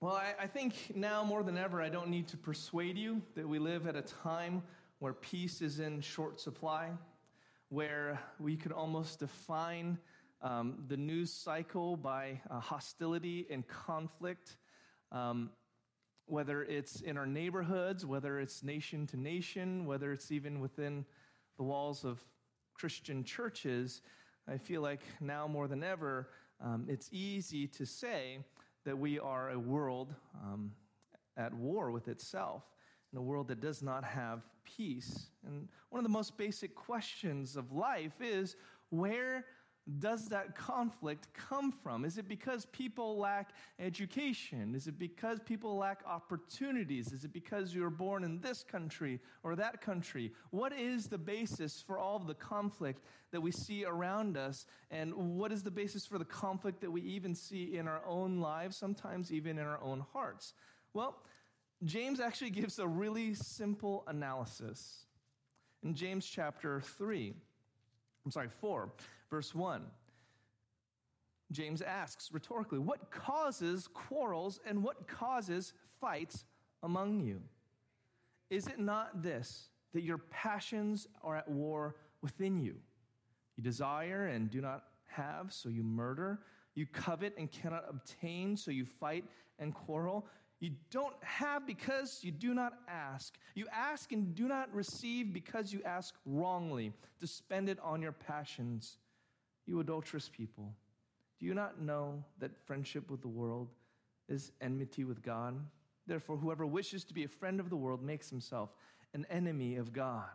well, I, I think now more than ever, I don't need to persuade you that we live at a time where peace is in short supply, where we could almost define um, the news cycle by uh, hostility and conflict. Um, whether it's in our neighborhoods, whether it's nation to nation, whether it's even within the walls of Christian churches, I feel like now more than ever, um, it's easy to say that we are a world um, at war with itself, in a world that does not have peace. And one of the most basic questions of life is where does that conflict come from? Is it because people lack education? Is it because people lack opportunities? Is it because you were born in this country or that country? What is the basis for all of the conflict that we see around us? And what is the basis for the conflict that we even see in our own lives, sometimes even in our own hearts? Well, James actually gives a really simple analysis. In James chapter 3, I'm sorry, 4, verse 1. James asks rhetorically, What causes quarrels and what causes fights among you? Is it not this, that your passions are at war within you? You desire and do not have, so you murder. You covet and cannot obtain, so you fight and quarrel. You don't have because you do not ask. You ask and do not receive because you ask wrongly to spend it on your passions. You adulterous people, do you not know that friendship with the world is enmity with God? Therefore, whoever wishes to be a friend of the world makes himself an enemy of God.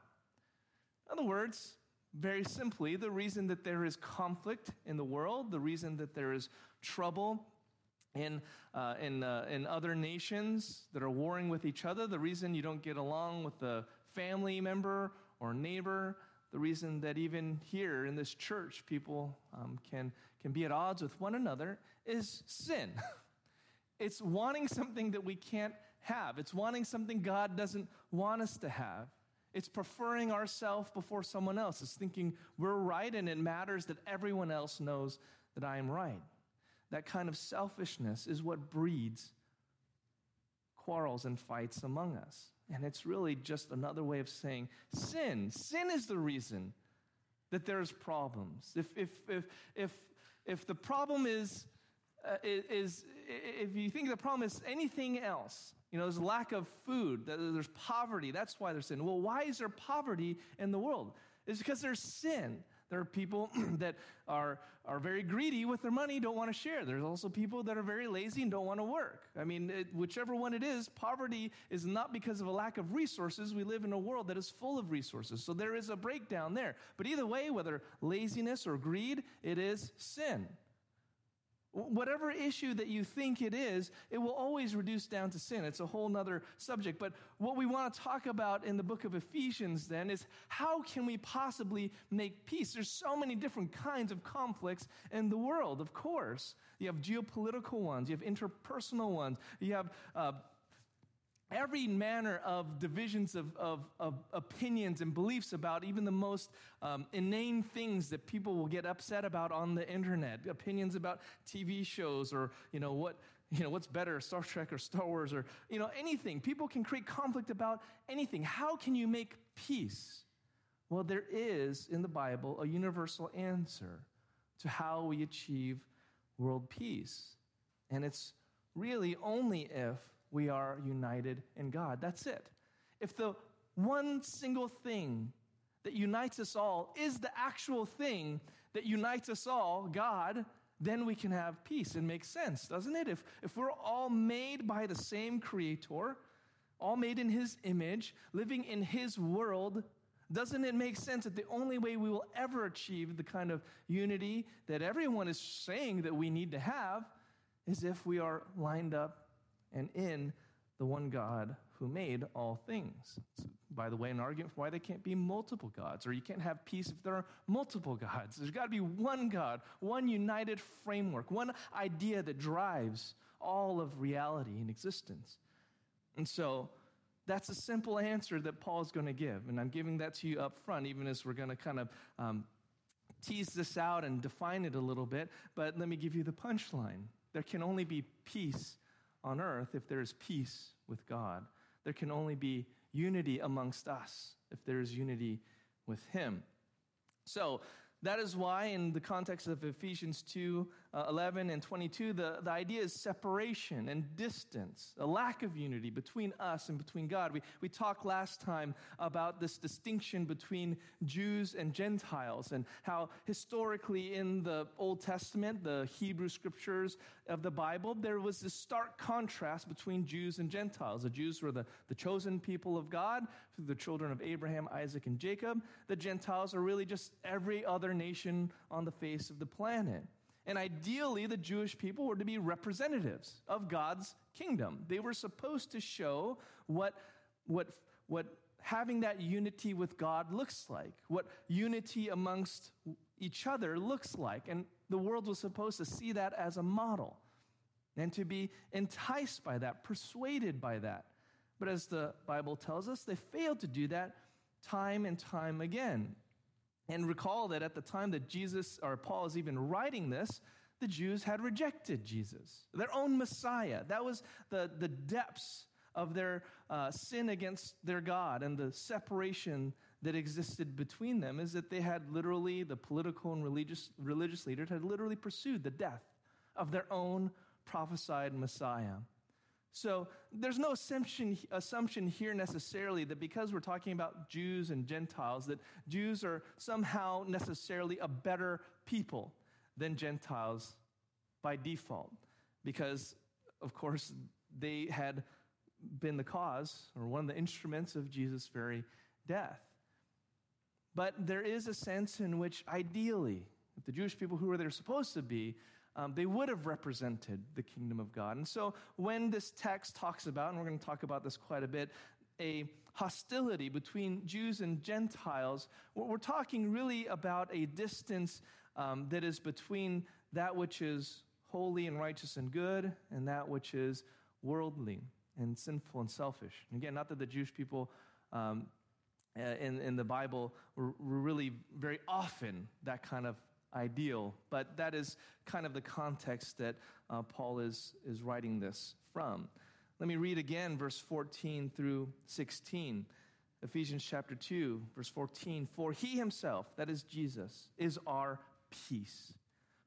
In other words, very simply, the reason that there is conflict in the world, the reason that there is trouble in, uh, in, uh, in other nations that are warring with each other, the reason you don't get along with a family member or neighbor, the reason that even here in this church people um, can, can be at odds with one another is sin. it's wanting something that we can't have, it's wanting something God doesn't want us to have. It's preferring ourselves before someone else. It's thinking we're right and it matters that everyone else knows that I am right. That kind of selfishness is what breeds quarrels and fights among us. And it's really just another way of saying sin. Sin is the reason that there's problems. If, if, if, if, if the problem is, uh, is, if you think the problem is anything else, you know, there's lack of food, there's poverty, that's why there's sin. Well, why is there poverty in the world? It's because there's sin. There are people that are, are very greedy with their money, don't want to share. There's also people that are very lazy and don't want to work. I mean, it, whichever one it is, poverty is not because of a lack of resources. We live in a world that is full of resources. So there is a breakdown there. But either way, whether laziness or greed, it is sin. Whatever issue that you think it is, it will always reduce down to sin. It's a whole nother subject. But what we want to talk about in the book of Ephesians then is how can we possibly make peace? There's so many different kinds of conflicts in the world, of course. You have geopolitical ones, you have interpersonal ones, you have uh, every manner of divisions of, of, of, opinions and beliefs about even the most um, inane things that people will get upset about on the internet. Opinions about tv shows or you know what you know what's better star trek or star wars or you know anything. People can create conflict about anything. How can you make peace? Well there is in the bible a universal answer to how we achieve world peace. And it's really only if we are united in God. That's it. If the one single thing that unites us all is the actual thing that unites us all, God, then we can have peace. It makes sense, doesn't it? If, if we're all made by the same Creator, all made in His image, living in His world, doesn't it make sense that the only way we will ever achieve the kind of unity that everyone is saying that we need to have is if we are lined up and in the one God who made all things. By the way, an argument for why there can't be multiple gods, or you can't have peace if there are multiple gods. There's got to be one God, one united framework, one idea that drives all of reality and existence. And so, that's a simple answer that Paul is going to give. And I'm giving that to you up front, even as we're going to kind of um, tease this out and define it a little bit. But let me give you the punchline There can only be peace on earth if there is peace with God. There can only be unity amongst us if there is unity with Him. So, that is why, in the context of Ephesians 2 uh, 11 and 22, the, the idea is separation and distance, a lack of unity between us and between God. We, we talked last time about this distinction between Jews and Gentiles and how historically in the Old Testament, the Hebrew scriptures of the Bible, there was this stark contrast between Jews and Gentiles. The Jews were the, the chosen people of God, through the children of Abraham, Isaac, and Jacob. The Gentiles are really just every other nation on the face of the planet. And ideally, the Jewish people were to be representatives of God's kingdom. They were supposed to show what, what, what having that unity with God looks like, what unity amongst each other looks like. And the world was supposed to see that as a model and to be enticed by that, persuaded by that. But as the Bible tells us, they failed to do that time and time again. And recall that at the time that Jesus or Paul is even writing this, the Jews had rejected Jesus, their own Messiah. That was the, the depths of their uh, sin against their God and the separation that existed between them is that they had literally, the political and religious, religious leaders had literally pursued the death of their own prophesied Messiah. So there's no assumption, assumption here necessarily that because we're talking about Jews and Gentiles, that Jews are somehow necessarily a better people than Gentiles by default. Because, of course, they had been the cause or one of the instruments of Jesus' very death. But there is a sense in which, ideally, if the Jewish people who were there supposed to be um, they would have represented the kingdom of God. And so when this text talks about, and we're going to talk about this quite a bit, a hostility between Jews and Gentiles, we're talking really about a distance um, that is between that which is holy and righteous and good and that which is worldly and sinful and selfish. And again, not that the Jewish people um, in, in the Bible were really very often that kind of ideal, but that is kind of the context that uh, Paul is, is writing this from. Let me read again verse 14 through 16. Ephesians chapter 2, verse 14. For he himself, that is Jesus, is our peace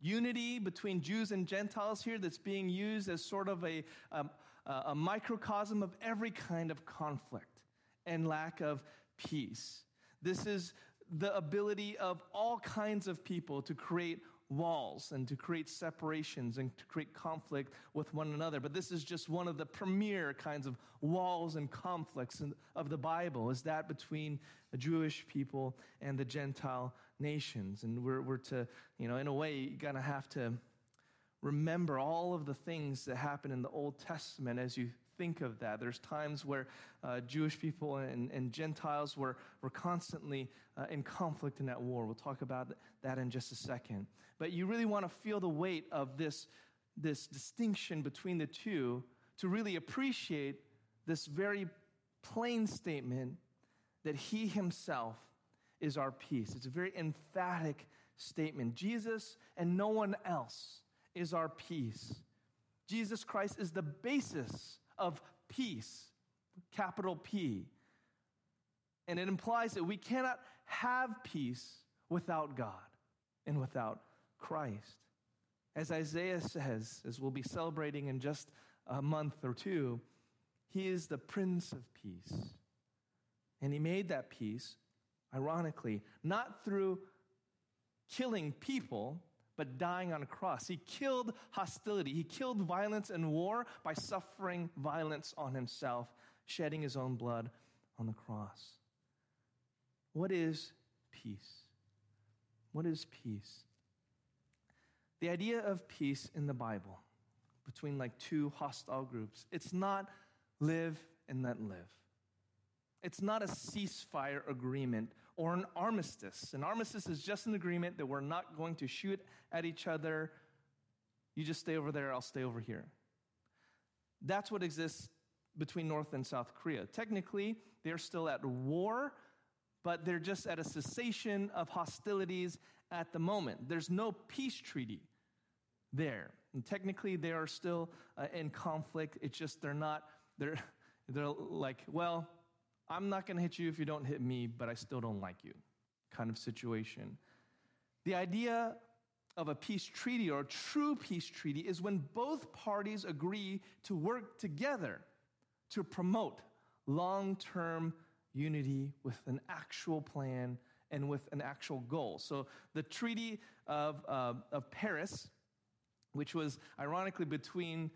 unity between Jews and Gentiles here that's being used as sort of a, um, a microcosm of every kind of conflict and lack of peace. This is the ability of all kinds of people to create walls and to create separations and to create conflict with one another. But this is just one of the premier kinds of walls and conflicts of the Bible, is that between the Jewish people and the Gentile nations. And we're, we're to, you know, in a way, you're going to have to remember all of the things that happen in the Old Testament as you think of that. There's times where uh, Jewish people and, and, Gentiles were, were constantly uh, in conflict in that war. We'll talk about that in just a second. But you really want to feel the weight of this, this distinction between the two to really appreciate this very plain statement that he himself is our peace. It's a very emphatic statement. Jesus and no one else is our peace. Jesus Christ is the basis of peace, capital P. And it implies that we cannot have peace without God and without Christ. As Isaiah says, as we'll be celebrating in just a month or two, he is the Prince of Peace. And he made that peace ironically, not through killing people, but dying on a cross. He killed hostility, he killed violence and war by suffering violence on himself, shedding his own blood on the cross. What is peace? What is peace? The idea of peace in the Bible between like two hostile groups. It's not live and let live. It's not a ceasefire agreement or an armistice. An armistice is just an agreement that we're not going to shoot at each other. You just stay over there, I'll stay over here. That's what exists between North and South Korea. Technically, they're still at war, but they're just at a cessation of hostilities at the moment. There's no peace treaty there. And technically, they are still uh, in conflict. It's just they're not, they're, they're like, well, I'm not going to hit you if you don't hit me, but I still don't like you kind of situation. The idea of a peace treaty or a true peace treaty is when both parties agree to work together to promote long term unity with an actual plan and with an actual goal. So the Treaty of, uh, of Paris, which was ironically between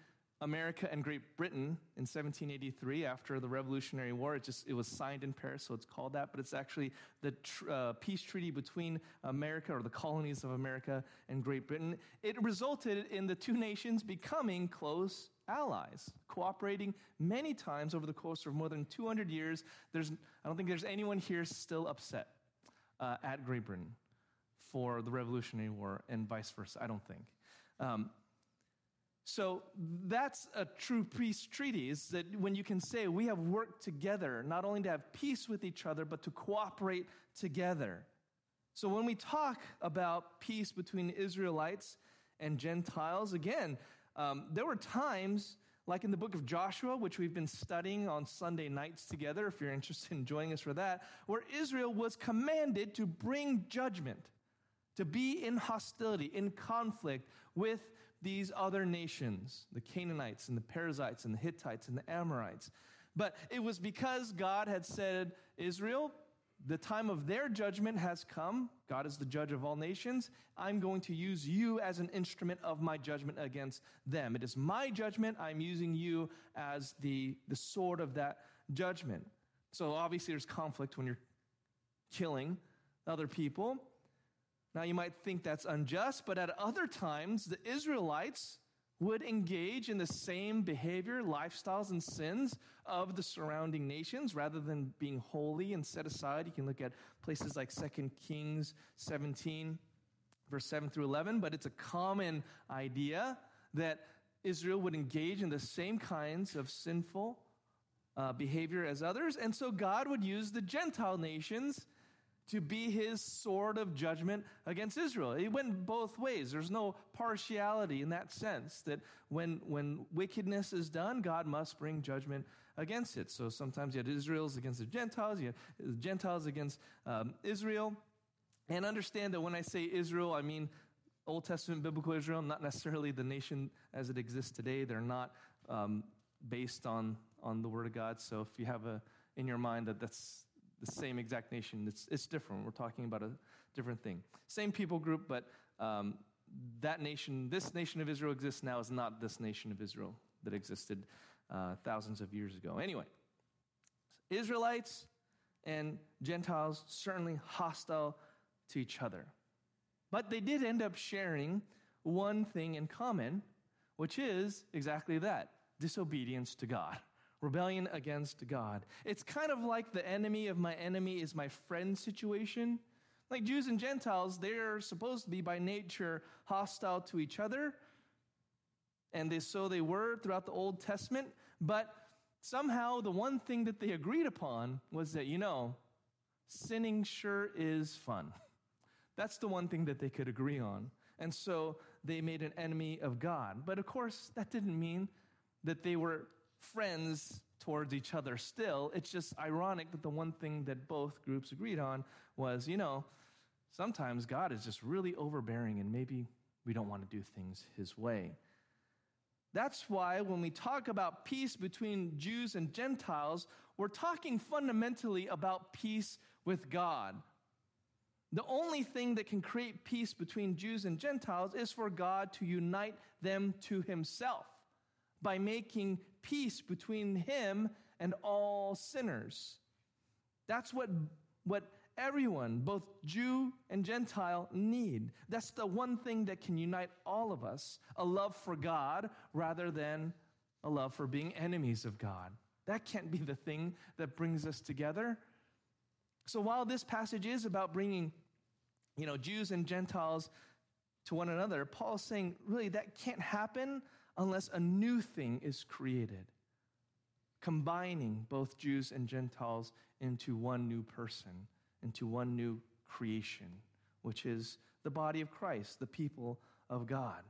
America and Great Britain in 1783 after the Revolutionary War. It just it was signed in Paris, so it's called that. But it's actually the tr- uh, peace treaty between America or the colonies of America and Great Britain. It resulted in the two nations becoming close allies, cooperating many times over the course of more than 200 years. There's I don't think there's anyone here still upset uh, at Great Britain for the Revolutionary War and vice versa. I don't think. Um, so that's a true peace treaty, is that when you can say we have worked together, not only to have peace with each other, but to cooperate together. So when we talk about peace between Israelites and Gentiles, again, um, there were times, like in the book of Joshua, which we've been studying on Sunday nights together, if you're interested in joining us for that, where Israel was commanded to bring judgment, to be in hostility, in conflict with these other nations, the Canaanites and the Perizzites and the Hittites and the Amorites. But it was because God had said, Israel, the time of their judgment has come. God is the judge of all nations. I'm going to use you as an instrument of my judgment against them. It is my judgment. I'm using you as the, the sword of that judgment. So obviously, there's conflict when you're killing other people. Now, you might think that's unjust, but at other times, the Israelites would engage in the same behavior, lifestyles, and sins of the surrounding nations rather than being holy and set aside. You can look at places like 2 Kings 17, verse 7 through 11, but it's a common idea that Israel would engage in the same kinds of sinful uh, behavior as others. And so God would use the Gentile nations to be his sword of judgment against Israel. It went both ways. There's no partiality in that sense that when, when wickedness is done, God must bring judgment against it. So sometimes you had Israel's against the Gentiles, you had the Gentiles against um, Israel. And understand that when I say Israel, I mean Old Testament biblical Israel, not necessarily the nation as it exists today. They're not um, based on, on the Word of God. So if you have a, in your mind that that's the same exact nation. It's, it's different. We're talking about a different thing. Same people group, but um, that nation, this nation of Israel exists now, is not this nation of Israel that existed uh, thousands of years ago. Anyway, Israelites and Gentiles certainly hostile to each other. But they did end up sharing one thing in common, which is exactly that disobedience to God rebellion against God. It's kind of like the enemy of my enemy is my friend situation. Like Jews and Gentiles, they're supposed to be by nature hostile to each other. And they, so they were throughout the Old Testament. But somehow the one thing that they agreed upon was that, you know, sinning sure is fun. That's the one thing that they could agree on. And so they made an enemy of God. But of course, that didn't mean that they were friends towards each other still. It's just ironic that the one thing that both groups agreed on was, you know, sometimes God is just really overbearing and maybe we don't want to do things his way. That's why when we talk about peace between Jews and Gentiles, we're talking fundamentally about peace with God. The only thing that can create peace between Jews and Gentiles is for God to unite them to himself by making peace between him and all sinners. That's what, what everyone, both Jew and Gentile, need. That's the one thing that can unite all of us a love for God rather than a love for being enemies of God. That can't be the thing that brings us together. So while this passage is about bringing, you know, Jews and Gentiles to one another, Paul's saying, really, that can't happen unless a new thing is created, combining both Jews and Gentiles into one new person, into one new creation, which is the body of Christ, the people of God.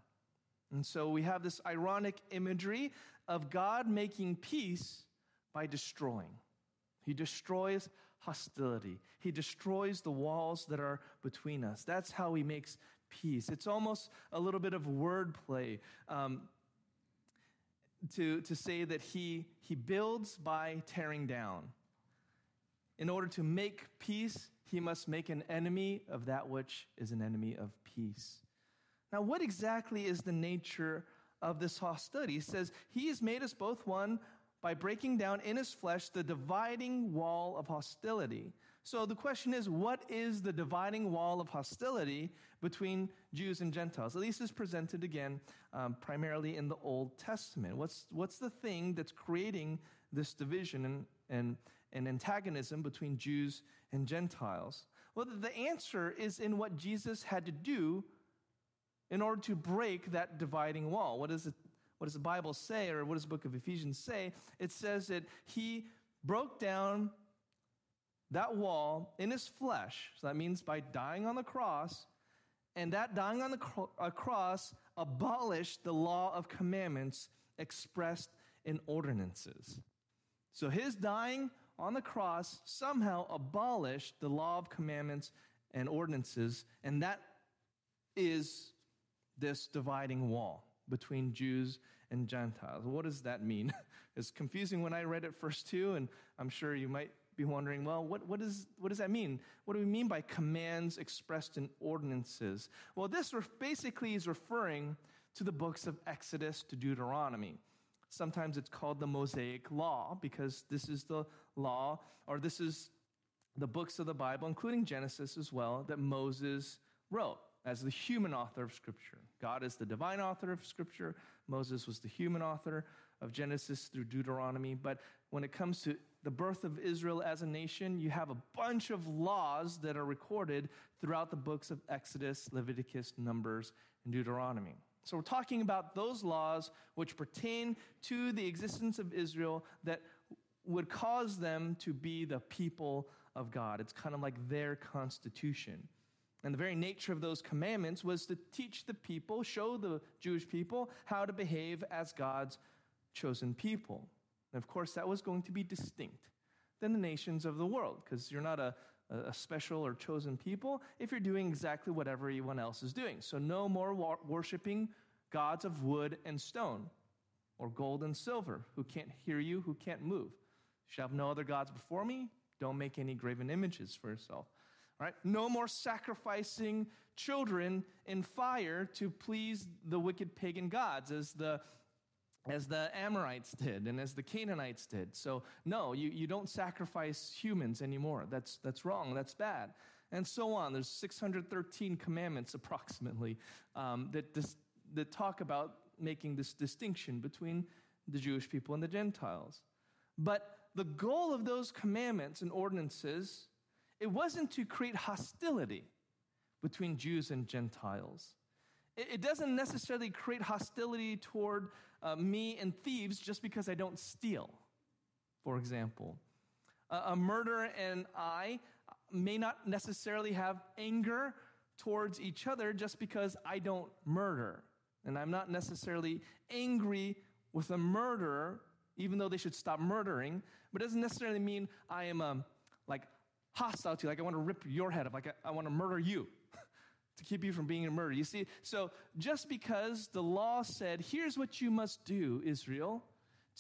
And so we have this ironic imagery of God making peace by destroying. He destroys hostility. He destroys the walls that are between us. That's how he makes peace. It's almost a little bit of wordplay um, to, to say that he, he builds by tearing down. In order to make peace, he must make an enemy of that which is an enemy of peace. Now, what exactly is the nature of this hostility? He says, He has made us both one by breaking down in his flesh the dividing wall of hostility. So the question is, what is the dividing wall of hostility between Jews and Gentiles? At least is presented again um, primarily in the Old Testament. What's, what's the thing that's creating this division and, and, and antagonism between Jews and Gentiles? Well, the answer is in what Jesus had to do in order to break that dividing wall. What, is it, what does the Bible say, or what does the book of Ephesians say? It says that he broke down that wall in his flesh. So that means by dying on the cross. And that dying on the uh, cross abolished the law of commandments expressed in ordinances. So his dying on the cross somehow abolished the law of commandments and ordinances, and that is this dividing wall between Jews and Gentiles. What does that mean? It's confusing when I read it first too, and I'm sure you might be wondering, well, what, what, is, what does that mean? What do we mean by commands expressed in ordinances? Well, this basically is referring to the books of Exodus to Deuteronomy. Sometimes it's called the Mosaic Law because this is the law, or this is the books of the Bible, including Genesis as well, that Moses wrote as the human author of Scripture. God is the divine author of Scripture. Moses was the human author of Genesis through Deuteronomy. But when it comes to the birth of Israel as a nation, you have a bunch of laws that are recorded throughout the books of Exodus, Leviticus, Numbers, and Deuteronomy. So we're talking about those laws which pertain to the existence of Israel that would cause them to be the people of God. It's kind of like their constitution. And the very nature of those commandments was to teach the people, show the Jewish people how to behave as God's chosen people. And of course, that was going to be distinct than the nations of the world, because you're not a, a special or chosen people if you're doing exactly what everyone else is doing. So, no more worshiping gods of wood and stone, or gold and silver, who can't hear you, who can't move. You shall have no other gods before me. Don't make any graven images for yourself. Right? No more sacrificing children in fire to please the wicked pagan gods as the as the Amorites did and as the Canaanites did. So, no, you, you don't sacrifice humans anymore. That's, that's wrong. That's bad. And so on. There's 613 commandments approximately um, that, dis, that talk about making this distinction between the Jewish people and the Gentiles. But the goal of those commandments and ordinances it wasn't to create hostility between Jews and Gentiles. It, it doesn't necessarily create hostility toward uh, me and thieves just because I don't steal, for example. Uh, a murderer and I may not necessarily have anger towards each other just because I don't murder. And I'm not necessarily angry with a murderer, even though they should stop murdering, but it doesn't necessarily mean I am um, like hostile to you, like I want to rip your head off, like I, I want to murder you to keep you from being a murderer. You see, so just because the law said, here's what you must do, Israel,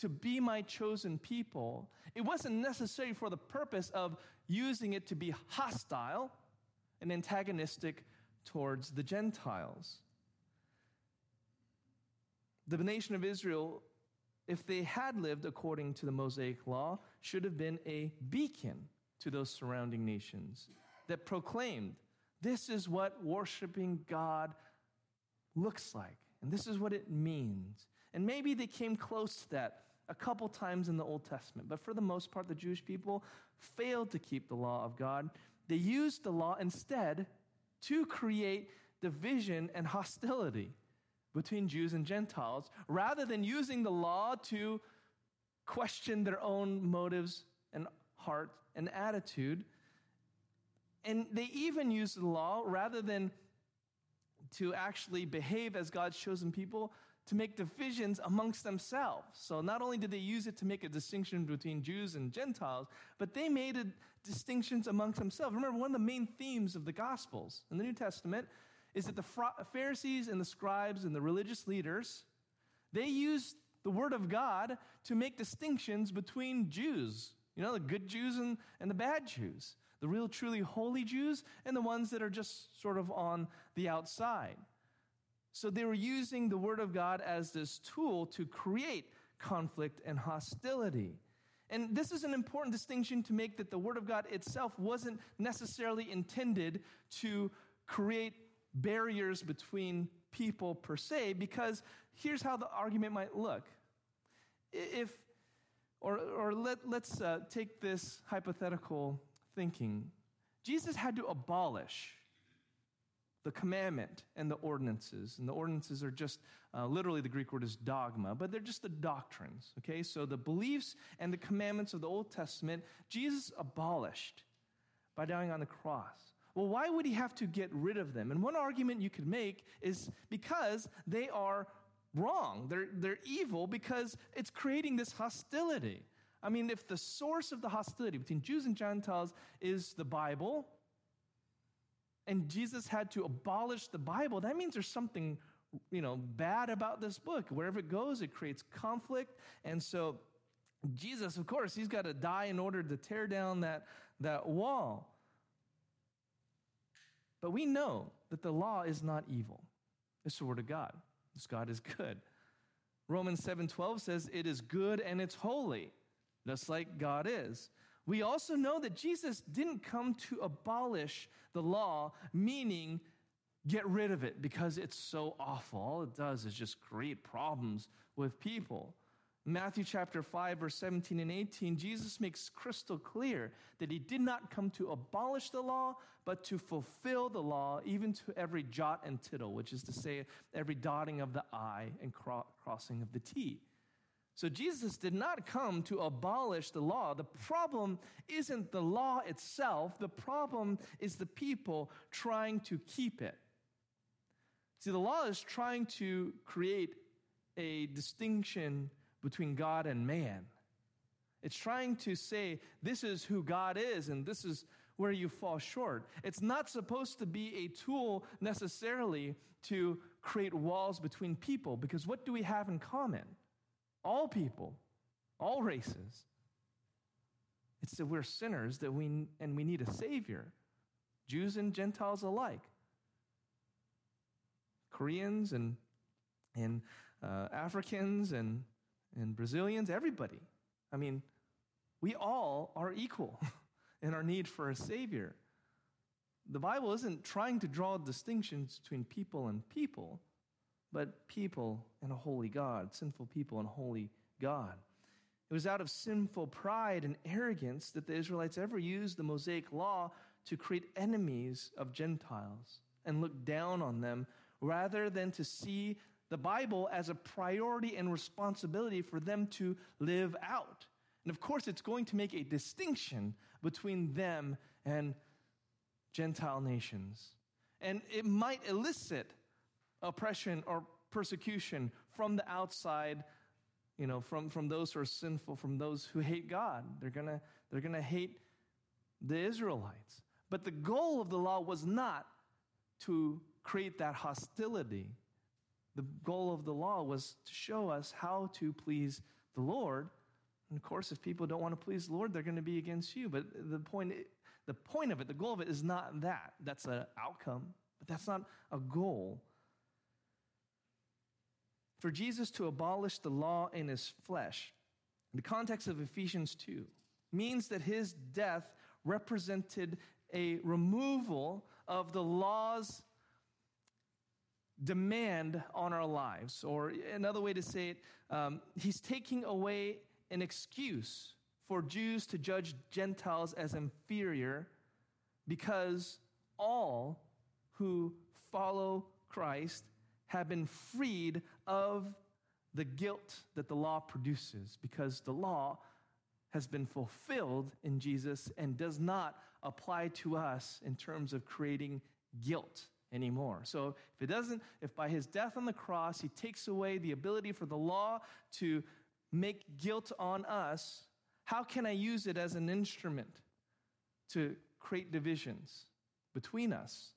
to be my chosen people, it wasn't necessary for the purpose of using it to be hostile and antagonistic towards the Gentiles. The nation of Israel, if they had lived according to the Mosaic law, should have been a beacon to those surrounding nations. that proclaimed this is what worshiping God looks like, and this is what it means. And maybe they came close to that a couple times in the Old Testament, but for the most part, the Jewish people failed to keep the law of God. They used the law instead to create division and hostility between Jews and Gentiles, rather than using the law to question their own motives and heart and attitude. And they even used the law rather than to actually behave as God's chosen people to make divisions amongst themselves. So not only did they use it to make a distinction between Jews and Gentiles, but they made a distinctions amongst themselves. Remember, one of the main themes of the Gospels in the New Testament is that the Pharisees and the scribes and the religious leaders, they used the word of God to make distinctions between Jews, you know, the good Jews and, and the bad Jews, the real, truly holy Jews and the ones that are just sort of on the outside. So they were using the Word of God as this tool to create conflict and hostility. And this is an important distinction to make that the Word of God itself wasn't necessarily intended to create barriers between people per se, because here's how the argument might look. If, or, or let, let's uh, take this hypothetical thinking. Jesus had to abolish the commandment and the ordinances. And the ordinances are just, uh, literally, the Greek word is dogma, but they're just the doctrines, okay? So the beliefs and the commandments of the Old Testament, Jesus abolished by dying on the cross. Well, why would he have to get rid of them? And one argument you could make is because they are wrong. They're, they're evil because it's creating this hostility. I mean, if the source of the hostility between Jews and Gentiles is the Bible, and Jesus had to abolish the Bible, that means there's something, you know, bad about this book. Wherever it goes, it creates conflict. And so Jesus, of course, he's got to die in order to tear down that, that wall. But we know that the law is not evil. It's the word of God. This God is good. Romans 7:12 says it is good and it's holy, just like God is. We also know that Jesus didn't come to abolish the law, meaning get rid of it because it's so awful. All it does is just create problems with people. Matthew chapter 5, verse 17 and 18, Jesus makes crystal clear that he did not come to abolish the law, but to fulfill the law, even to every jot and tittle, which is to say, every dotting of the I and cro- crossing of the T. So Jesus did not come to abolish the law. The problem isn't the law itself, the problem is the people trying to keep it. See, the law is trying to create a distinction between God and man. It's trying to say, this is who God is, and this is where you fall short. It's not supposed to be a tool necessarily to create walls between people, because what do we have in common? All people, all races. It's that we're sinners that we, and we need a Savior, Jews and Gentiles alike, Koreans and, and uh, Africans and, and Brazilians, everybody. I mean, we all are equal in our need for a Savior. The Bible isn't trying to draw distinctions between people and people but people and a holy God, sinful people and holy God. It was out of sinful pride and arrogance that the Israelites ever used the Mosaic law to create enemies of Gentiles and look down on them rather than to see the Bible as a priority and responsibility for them to live out. And of course, it's going to make a distinction between them and Gentile nations. And it might elicit oppression or persecution from the outside, you know, from, from those who are sinful, from those who hate God. They're gonna, they're gonna hate the Israelites. But the goal of the law was not to create that hostility. The goal of the law was to show us how to please the Lord. And of course, if people don't want to please the Lord, they're going to be against you. But the point, the point of it, the goal of it is not that. That's an outcome, but that's not a goal. For Jesus to abolish the law in his flesh, in the context of Ephesians 2, means that his death represented a removal of the law's demand on our lives. Or another way to say it, um, he's taking away an excuse for Jews to judge Gentiles as inferior because all who follow Christ have been freed of the guilt that the law produces because the law has been fulfilled in Jesus and does not apply to us in terms of creating guilt anymore. So if it doesn't, if by his death on the cross he takes away the ability for the law to make guilt on us, how can I use it as an instrument to create divisions between us?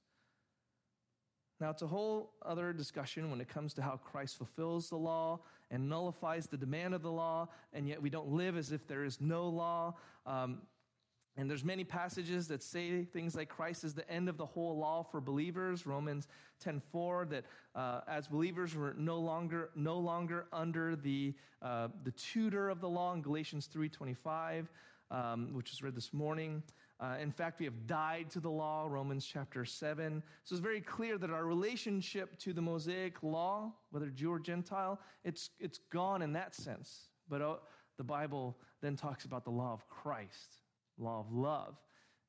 Now, it's a whole other discussion when it comes to how Christ fulfills the law and nullifies the demand of the law, and yet we don't live as if there is no law. Um, and there's many passages that say things like Christ is the end of the whole law for believers. Romans 10:4 that uh, as believers we're no longer no longer under the uh, the tutor of the law. In Galatians 3:25, um, which was read this morning. Uh, in fact, we have died to the law, Romans chapter 7. So it's very clear that our relationship to the Mosaic law, whether Jew or Gentile, it's, it's gone in that sense. But uh, the Bible then talks about the law of Christ law of love.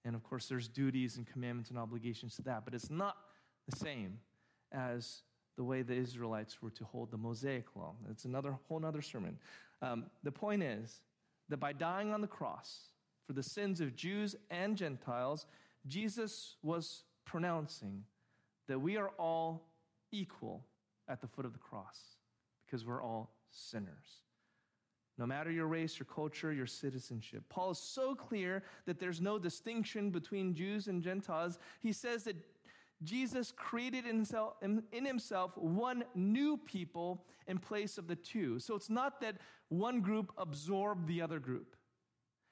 And of course, there's duties and commandments and obligations to that, but it's not the same as the way the Israelites were to hold the Mosaic law. It's another whole other sermon. Um, the point is that by dying on the cross for the sins of Jews and Gentiles, Jesus was pronouncing that we are all equal at the foot of the cross because we're all sinners no matter your race, your culture, your citizenship. Paul is so clear that there's no distinction between Jews and Gentiles. He says that Jesus created in himself, one new people in place of the two. So it's not that one group absorbed the other group.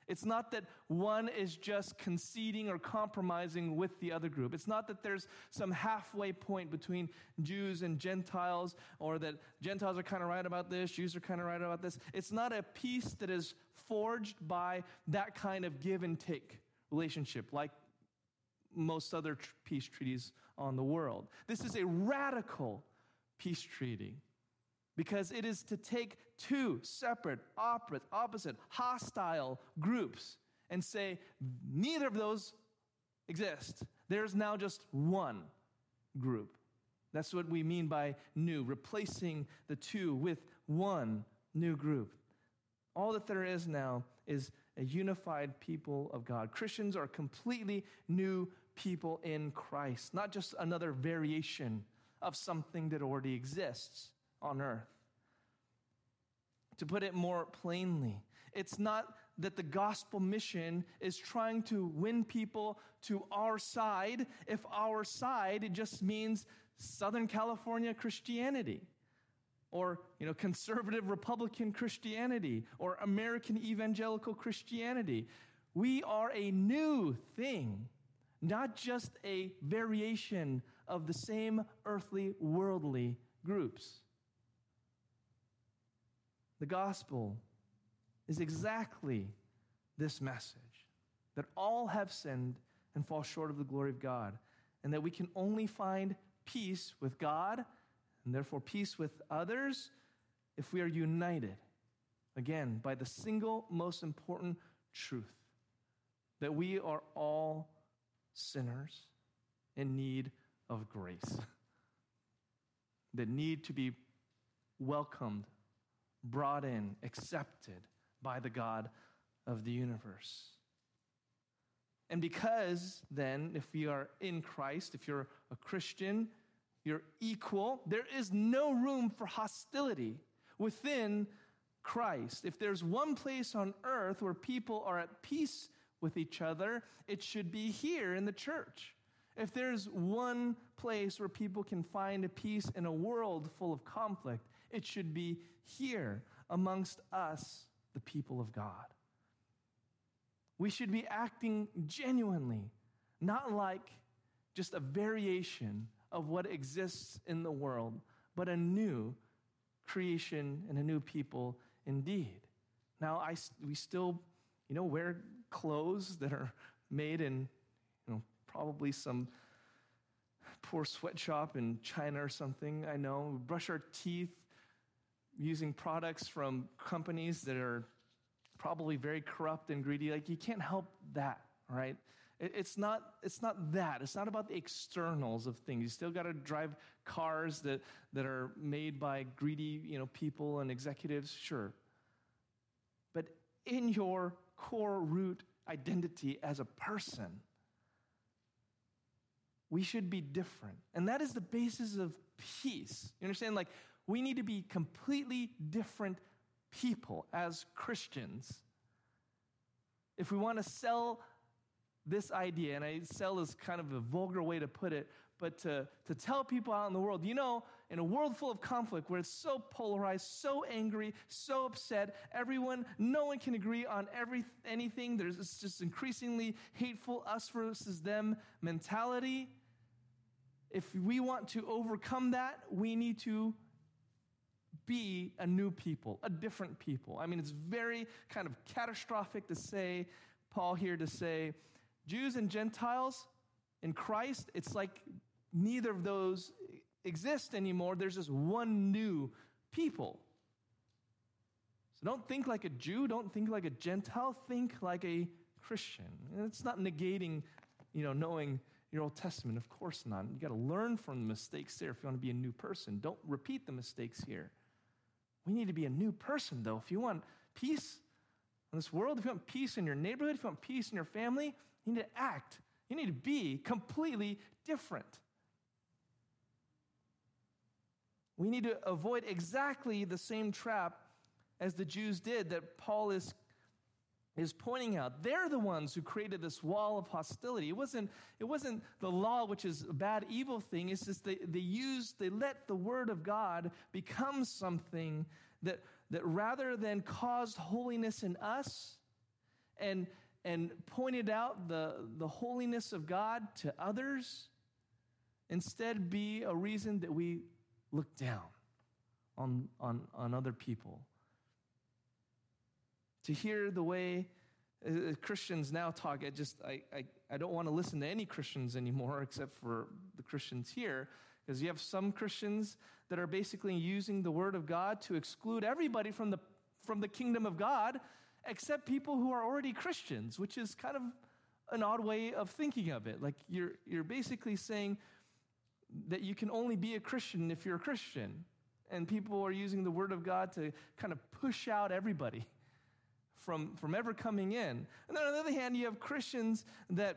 It's not that one is just conceding or compromising with the other group. It's not that there's some halfway point between Jews and Gentiles, or that Gentiles are kind of right about this, Jews are kind of right about this. It's not a peace that is forged by that kind of give and take relationship, like most other tr- peace treaties on the world. This is a radical peace treaty because it is to take two separate, opposite, hostile groups and say, neither of those exist. There's now just one group. That's what we mean by new, replacing the two with one new group. All that there is now is a unified people of God. Christians are completely new people in Christ, not just another variation of something that already exists on earth. To put it more plainly, it's not that the gospel mission is trying to win people to our side if our side it just means Southern California Christianity or you know conservative republican christianity or american evangelical christianity. We are a new thing not just a variation of the same earthly worldly groups the gospel is exactly this message that all have sinned and fall short of the glory of God, and that we can only find peace with God and therefore peace with others if we are united, again, by the single most important truth that we are all sinners in need of grace, that need to be welcomed brought in, accepted by the God of the universe. And because then, if we are in Christ, if you're a Christian, you're equal, there is no room for hostility within Christ. If there's one place on earth where people are at peace with each other, it should be here in the church. If there's one place where people can find a peace in a world full of conflict, it should be here amongst us, the people of God. We should be acting genuinely, not like just a variation of what exists in the world, but a new creation and a new people indeed. Now, I, we still, you know, wear clothes that are made in you know, probably some poor sweatshop in China or something. I know. We brush our teeth using products from companies that are probably very corrupt and greedy. Like, you can't help that, right? It's not, it's not that. It's not about the externals of things. You still got to drive cars that, that are made by greedy you know, people and executives, sure. But in your core root identity as a person, we should be different. And that is the basis of peace. You understand? Like, we need to be completely different people as Christians. If we want to sell this idea, and I sell is kind of a vulgar way to put it, but to, to tell people out in the world, you know, in a world full of conflict where it's so polarized, so angry, so upset, everyone, no one can agree on every, anything. There's it's just increasingly hateful us versus them mentality. If we want to overcome that, we need to be a new people, a different people. I mean, it's very kind of catastrophic to say, Paul here to say, Jews and Gentiles in Christ, it's like neither of those exist anymore. There's just one new people. So don't think like a Jew, don't think like a Gentile, think like a Christian. And it's not negating, you know, knowing your Old Testament. Of course not. You got to learn from the mistakes there if you want to be a new person. Don't repeat the mistakes here. We need to be a new person, though. If you want peace in this world, if you want peace in your neighborhood, if you want peace in your family, you need to act. You need to be completely different. We need to avoid exactly the same trap as the Jews did that Paul is, is pointing out. They're the ones who created this wall of hostility. It wasn't, it wasn't the law, which is a bad, evil thing. It's just they, they used, they let the word of God become something that, that rather than caused holiness in us and, and pointed out the, the holiness of God to others, instead be a reason that we look down on, on, on other people. To hear the way uh, Christians now talk, I just, I, I, I don't want to listen to any Christians anymore except for the Christians here, because you have some Christians that are basically using the Word of God to exclude everybody from the, from the kingdom of God except people who are already Christians, which is kind of an odd way of thinking of it. Like you're, you're basically saying, that you can only be a Christian if you're a Christian. And people are using the Word of God to kind of push out everybody from, from ever coming in. And then on the other hand, you have Christians that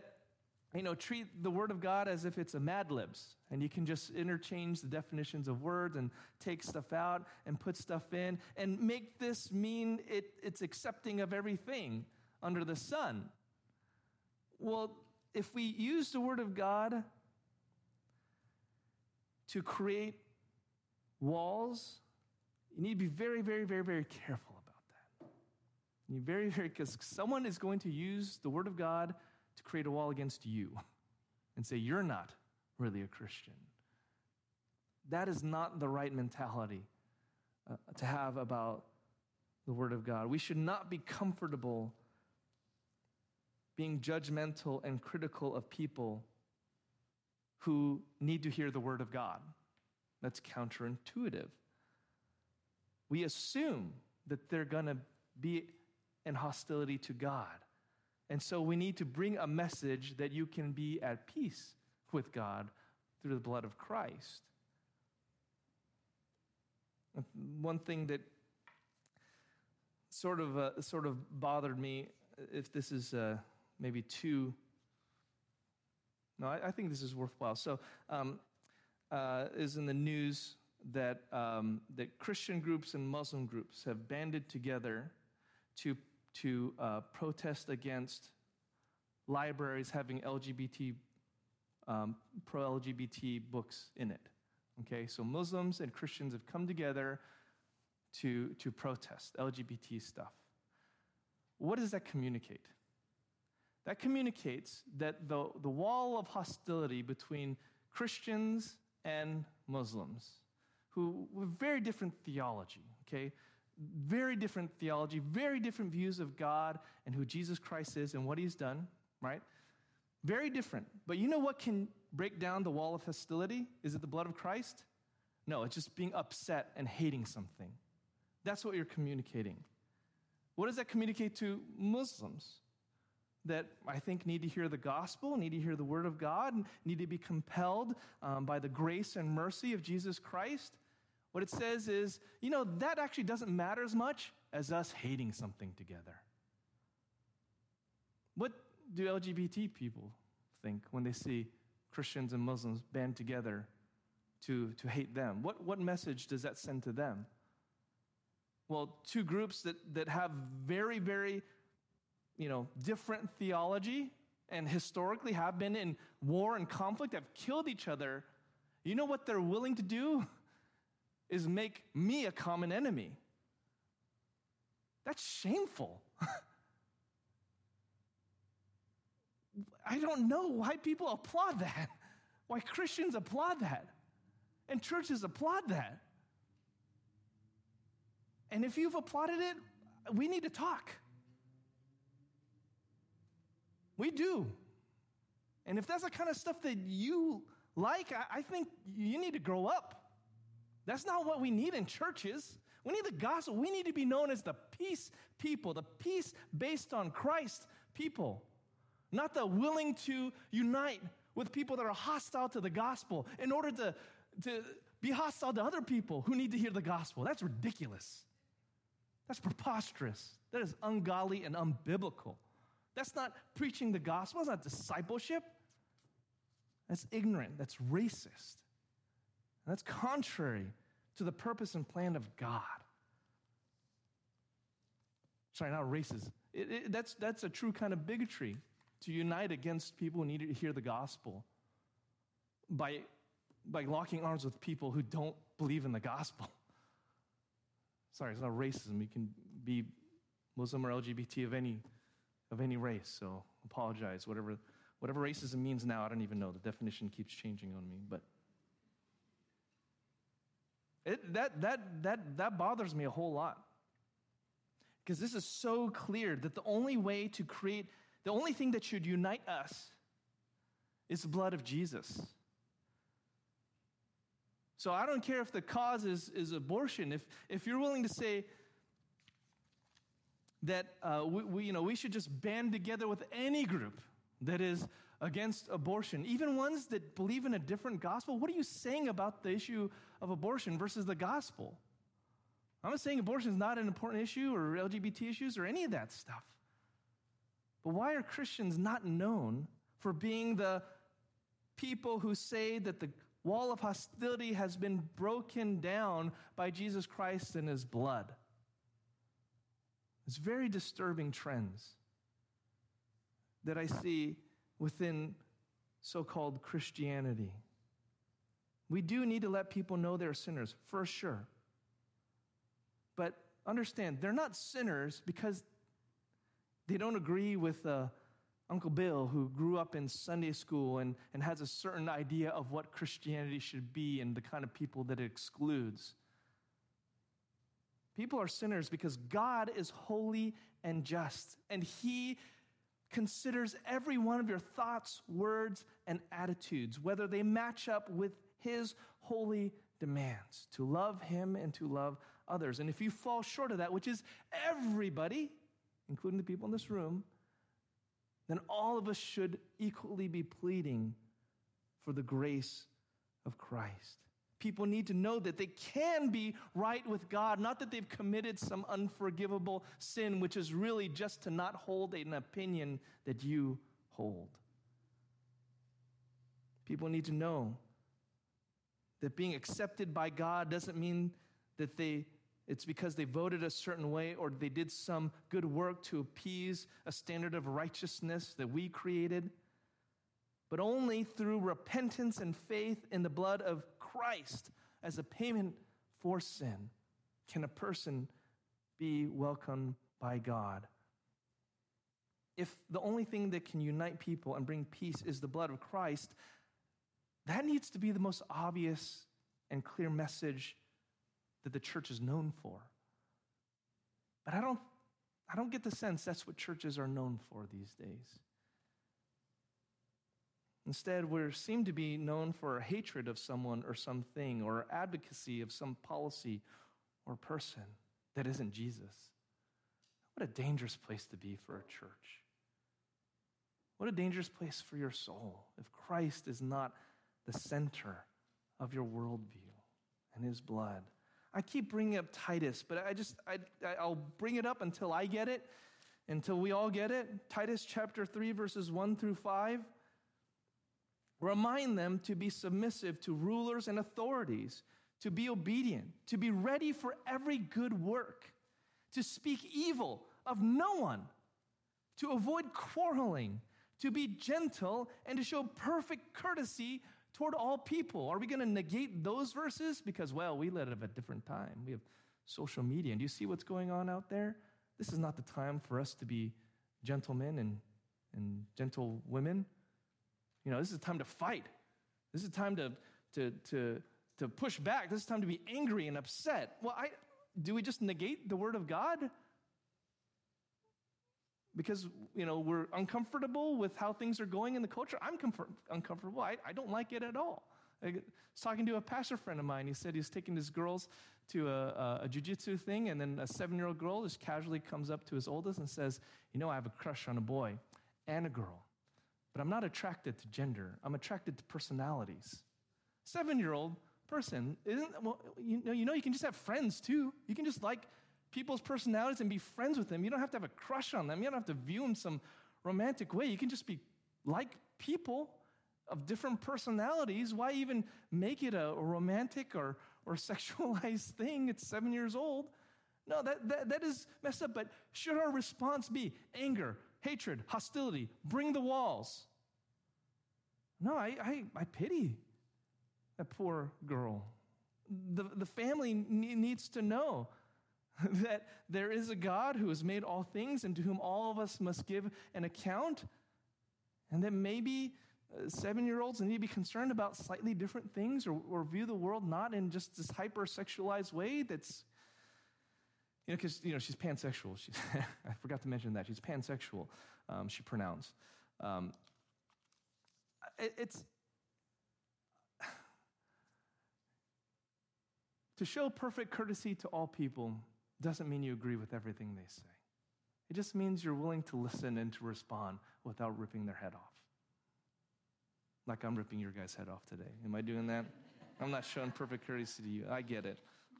you know, treat the Word of God as if it's a Mad Libs, and you can just interchange the definitions of words and take stuff out and put stuff in and make this mean it, it's accepting of everything under the sun. Well, if we use the Word of God to create walls, you need to be very, very, very, very careful. You very, very, because someone is going to use the Word of God to create a wall against you and say, You're not really a Christian. That is not the right mentality uh, to have about the Word of God. We should not be comfortable being judgmental and critical of people who need to hear the word of God. That's counterintuitive. We assume that they're going to be in hostility to God. And so we need to bring a message that you can be at peace with God through the blood of Christ. One thing that sort of uh, sort of bothered me, if this is uh, maybe too no, I, I think this is worthwhile. So, um, uh, is in the news that um, that Christian groups and Muslim groups have banded together to to uh, protest against libraries having LGBT um, pro LGBT books in it. Okay, so Muslims and Christians have come together to to protest LGBT stuff. What does that communicate? That communicates that the, the wall of hostility between Christians and Muslims, who have very different theology, okay? Very different theology, very different views of God and who Jesus Christ is and what he's done, right? Very different. But you know what can break down the wall of hostility? Is it the blood of Christ? No, it's just being upset and hating something. That's what you're communicating. What does that communicate to Muslims? That I think need to hear the gospel, need to hear the word of God, need to be compelled um, by the grace and mercy of Jesus Christ. What it says is, you know, that actually doesn't matter as much as us hating something together. What do LGBT people think when they see Christians and Muslims band together to, to hate them? What, what message does that send to them? Well, two groups that, that have very, very, you know, different theology and historically have been in war and conflict, have killed each other. You know what they're willing to do? Is make me a common enemy. That's shameful. I don't know why people applaud that, why Christians applaud that, and churches applaud that. And if you've applauded it, we need to talk. We do. And if that's the kind of stuff that you like, I, think you need to grow up. That's not what we need in churches. We need the gospel. We need to be known as the peace people, the peace based on Christ people not the willing to unite with people that are hostile to the gospel in order to, to be hostile to other people who need to hear the gospel. That's ridiculous. That's preposterous. That is ungodly and unbiblical. That's not preaching the gospel, that's not discipleship. That's ignorant, that's racist. That's contrary to the purpose and plan of God. Sorry, not racist. It, it, that's, that's a true kind of bigotry to unite against people who need to hear the gospel by, by locking arms with people who don't believe in the gospel. Sorry, it's not racism. You can be Muslim or LGBT of any, of any race, so apologize. Whatever, whatever racism means now, I don't even know. The definition keeps changing on me, but it, that, that, that, that bothers me a whole lot. Because this is so clear that the only way to create the only thing that should unite us is the blood of Jesus. So I don't care if the cause is, is abortion. If, if you're willing to say that uh, we, we, you know, we should just band together with any group that is against abortion, even ones that believe in a different gospel, what are you saying about the issue of abortion versus the gospel? I'm not saying abortion is not an important issue or LGBT issues or any of that stuff. But why are Christians not known for being the people who say that the wall of hostility has been broken down by Jesus Christ and his blood? It's very disturbing trends that I see within so called Christianity. We do need to let people know they're sinners, for sure. But understand, they're not sinners because they don't agree with uh, Uncle Bill, who grew up in Sunday school and, and has a certain idea of what Christianity should be and the kind of people that it excludes. People are sinners because God is holy and just, and He considers every one of your thoughts, words, and attitudes, whether they match up with His holy demands to love Him and to love others. And if you fall short of that, which is everybody, including the people in this room, then all of us should equally be pleading for the grace of Christ. People need to know that they can be right with God, not that they've committed some unforgivable sin, which is really just to not hold an opinion that you hold. People need to know that being accepted by God doesn't mean that they it's because they voted a certain way or they did some good work to appease a standard of righteousness that we created. But only through repentance and faith in the blood of Christ as a payment for sin can a person be welcomed by God. If the only thing that can unite people and bring peace is the blood of Christ, that needs to be the most obvious and clear message that the church is known for. But I don't, I don't get the sense that's what churches are known for these days. Instead, we seem to be known for our hatred of someone or something, or advocacy of some policy or person that isn't Jesus. What a dangerous place to be for a church. What a dangerous place for your soul if Christ is not the center of your worldview and his blood. I keep bringing up Titus, but I just, I, I'll bring it up until I get it, until we all get it. Titus chapter 3, verses 1 through 5. Remind them to be submissive to rulers and authorities, to be obedient, to be ready for every good work, to speak evil of no one, to avoid quarreling, to be gentle, and to show perfect courtesy toward all people. Are we going to negate those verses? Because, well, we live at a different time. We have social media. And do you see what's going on out there? This is not the time for us to be gentlemen and, and gentle women. You know, this is a time to fight. This is a time to, to, to, to push back. This is time to be angry and upset. Well, I, do we just negate the word of God? Because, you know, we're uncomfortable with how things are going in the culture. I'm comfort, uncomfortable. I, I don't like it at all. I was talking to a pastor friend of mine. He said he's taking his girls to a, a, a jiu-jitsu thing, and then a seven-year-old girl just casually comes up to his oldest and says, you know, I have a crush on a boy and a girl. But I'm not attracted to gender. I'm attracted to personalities. Seven year old person isn't, well, you know, you know, you can just have friends too. You can just like people's personalities and be friends with them. You don't have to have a crush on them. You don't have to view them some romantic way. You can just be like people of different personalities. Why even make it a, romantic or, or sexualized thing? It's seven years old. No, that, that, that is messed up. But should our response be anger, hatred, hostility, bring the walls. No, I, I, I pity that poor girl. The, the family needs to know that there is a God who has made all things and to whom all of us must give an account, and that maybe uh, seven year olds need to be concerned about slightly different things or, or view the world not in just this hyper sexualized way that's you know, because, you know, she's pansexual. She's, I forgot to mention that. She's pansexual, um, she pronounced. Um, it's, to show perfect courtesy to all people doesn't mean you agree with everything they say. It just means you're willing to listen and to respond without ripping their head off. Like I'm ripping your guy's head off today. Am I doing that? I'm not showing perfect courtesy to you. I get it.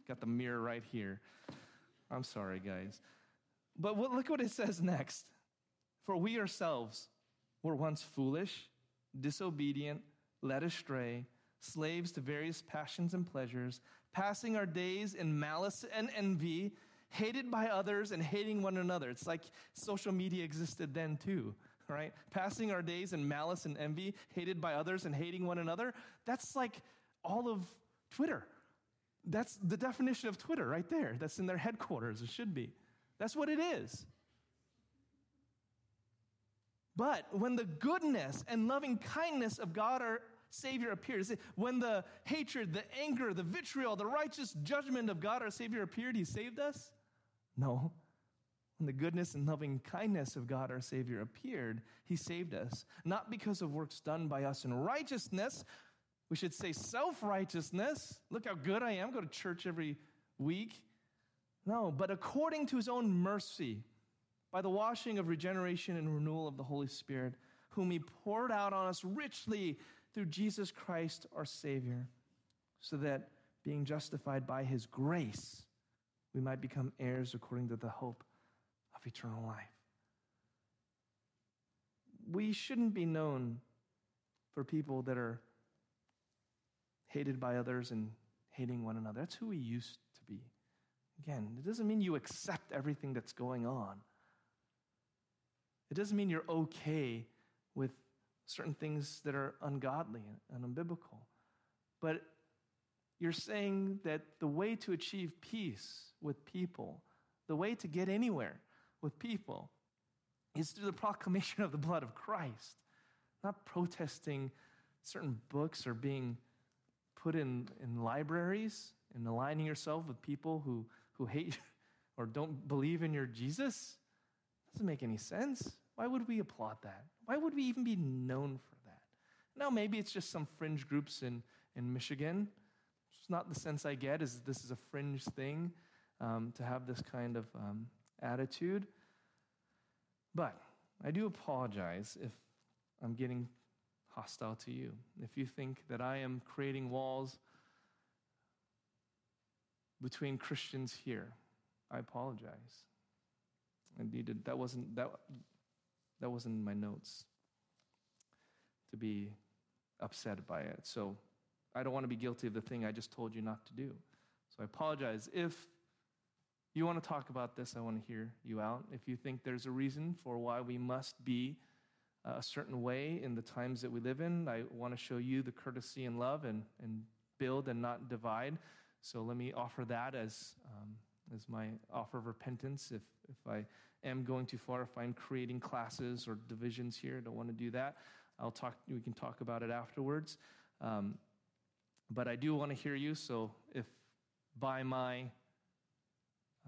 Got the mirror right here. I'm sorry, guys. But what, look what it says next. For we ourselves were once foolish, disobedient, led astray, slaves to various passions and pleasures, passing our days in malice and envy, hated by others and hating one another. It's like social media existed then too, right? Passing our days in malice and envy, hated by others and hating one another. That's like all of Twitter. That's the definition of Twitter right there. That's in their headquarters. It should be. That's what it is. But when the goodness and loving kindness of God our Savior appears, when the hatred, the anger, the vitriol, the righteous judgment of God our Savior appeared, He saved us? No. When the goodness and loving kindness of God our Savior appeared, He saved us, not because of works done by us in righteousness, we should say self righteousness. Look how good I am. Go to church every week. No, but according to his own mercy, by the washing of regeneration and renewal of the Holy Spirit, whom he poured out on us richly through Jesus Christ our Savior, so that being justified by his grace, we might become heirs according to the hope of eternal life. We shouldn't be known for people that are hated by others and hating one another. That's who we used to be. Again, it doesn't mean you accept everything that's going on. It doesn't mean you're okay with certain things that are ungodly and unbiblical. But you're saying that the way to achieve peace with people, the way to get anywhere with people, is through the proclamation of the blood of Christ, not protesting certain books or being put in, in libraries and aligning yourself with people who, who hate or don't believe in your Jesus? Doesn't make any sense. Why would we applaud that? Why would we even be known for that? Now, maybe it's just some fringe groups in, in Michigan. It's not the sense I get is this is a fringe thing um, to have this kind of um, attitude. But I do apologize if I'm getting hostile to you. If you think that I am creating walls between Christians here, I apologize. I needed that wasn't that that wasn't in my notes to be upset by it. So I don't want to be guilty of the thing I just told you not to do. So I apologize. If you want to talk about this, I want to hear you out. If you think there's a reason for why we must be a certain way in the times that we live in, I want to show you the courtesy and love and, and build and not divide. So let me offer that as, um, as my offer of repentance. If, if I am going too far, if I'm creating classes or divisions here, I don't want to do that. I'll talk, we can talk about it afterwards. Um, but I do want to hear you. So if by my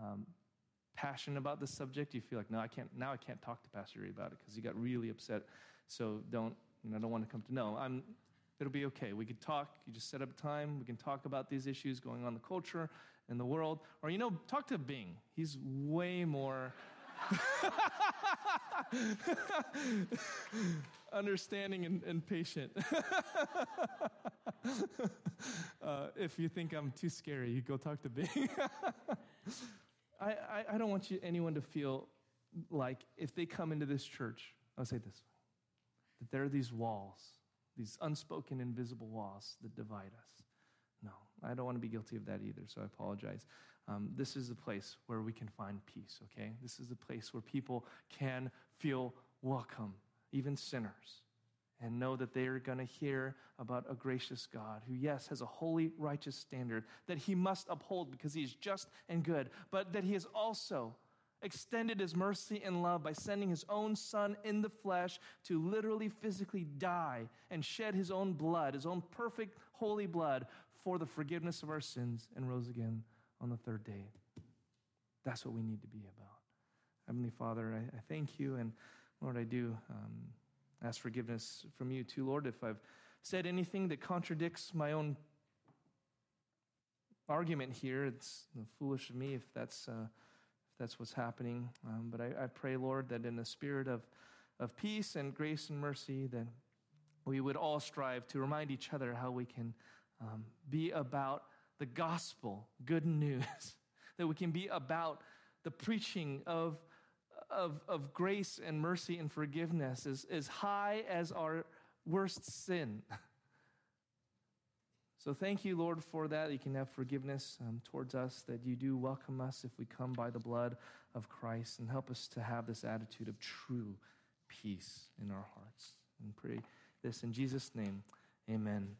um, passion about this subject, you feel like, no, I can't, now I can't talk to Pastor Ray about it because he got really upset. So don't, you know, I don't want to come to know. I'm, it'll be okay. We could talk. You just set up time. We can talk about these issues going on in the culture and the world. Or, you know, talk to Bing. He's way more understanding and, and patient. uh, if you think I'm too scary, you go talk to Bing. I, I, I, don't want you, anyone to feel like if they come into this church, I'll say this that there are these walls, these unspoken, invisible walls that divide us. No, I don't want to be guilty of that either, so I apologize. Um, this is a place where we can find peace, okay? This is a place where people can feel welcome, even sinners, and know that they are going to hear about a gracious God who, yes, has a holy, righteous standard that he must uphold because he is just and good, but that he is also extended his mercy and love by sending his own son in the flesh to literally physically die and shed his own blood, his own perfect, holy blood for the forgiveness of our sins and rose again on the third day. That's what we need to be about. Heavenly Father, I, I thank you, and Lord, I do um, ask forgiveness from you too, Lord, if I've said anything that contradicts my own argument here. It's foolish of me if that's, uh, that's what's happening. Um, but I, I pray, Lord, that in the spirit of, of peace and grace and mercy, that we would all strive to remind each other how we can um, be about the gospel, good news, that we can be about the preaching of, of, of grace and mercy and forgiveness as, as high as our worst sin. So thank you, Lord, for that. You can have forgiveness um, towards us, that you do welcome us if we come by the blood of Christ, and help us to have this attitude of true peace in our hearts. And pray this in Jesus' name. Amen.